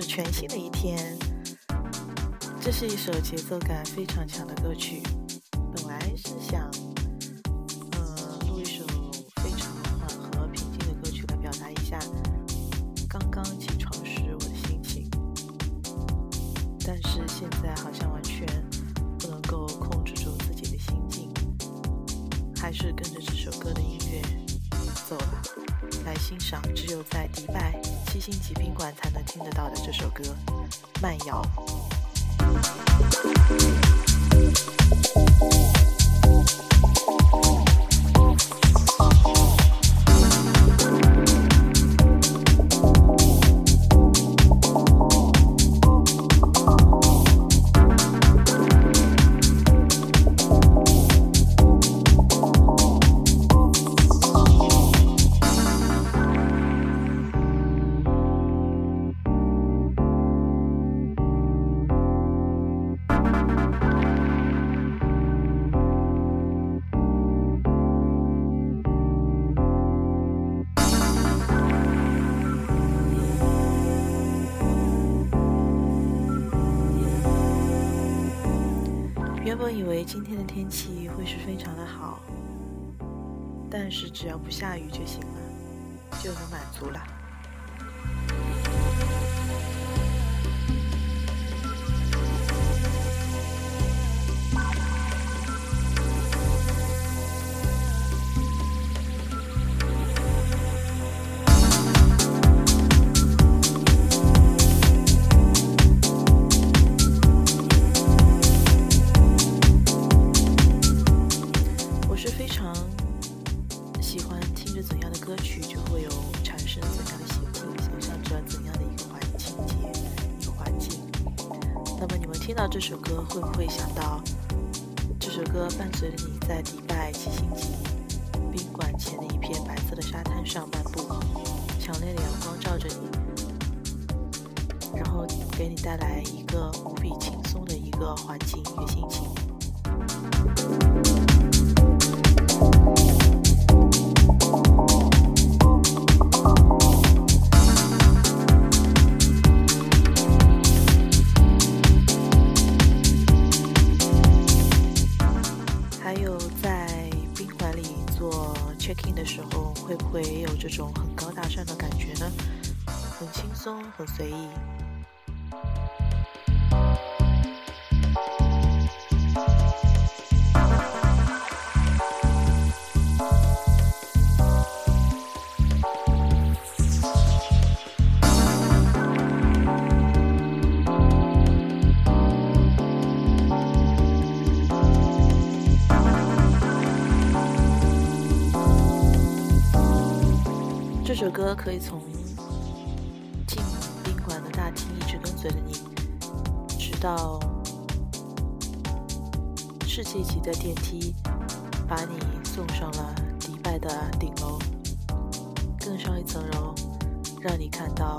全新的一天。这是一首节奏感非常强的歌曲本来是想呃录一首非常缓和平静的歌曲来表达一下刚刚起床时我的心情。但是现在好像完全不能够控制住自己的心境还是跟着这首歌的欣赏只有在迪拜七星级宾馆才能听得到的这首歌《慢摇》。本以为今天的天气会是非常的好，但是只要不下雨就行了，就能满足了。是非常喜欢听着怎样的歌曲，就会有产生怎样的心境，想象着怎样的一个环情节、一个环境。那么你们听到这首歌，会不会想到这首歌伴随着你在迪拜七星级宾馆前的一片白色的沙滩上漫步，强烈的阳光照着你，然后给你带来一个无比轻松的一个环境、一个心情。Check in 的时候，会不会也有这种很高大上的感觉呢？很轻松，很随意。这首歌可以从进宾馆的大厅一直跟随着你，直到世界级的电梯把你送上了迪拜的顶楼，更上一层楼，让你看到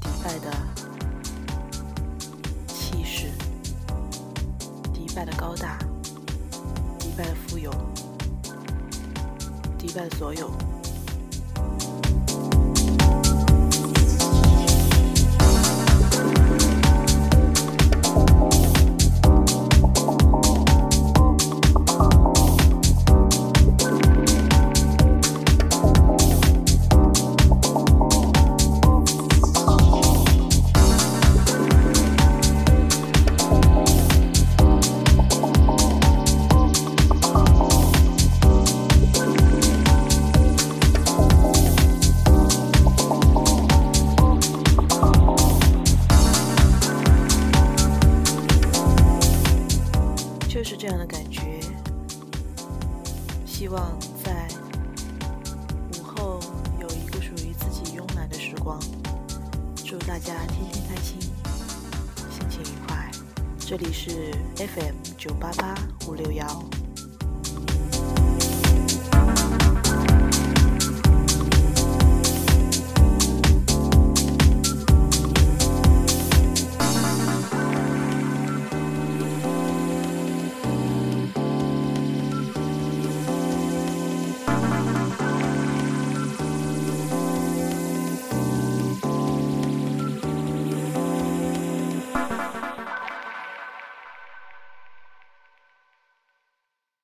迪拜的气势、迪拜的高大、迪拜的富有、迪拜的所有。样的感觉。希望在午后有一个属于自己慵懒的时光。祝大家天天开心，心情愉快。这里是 FM 九八八五六幺。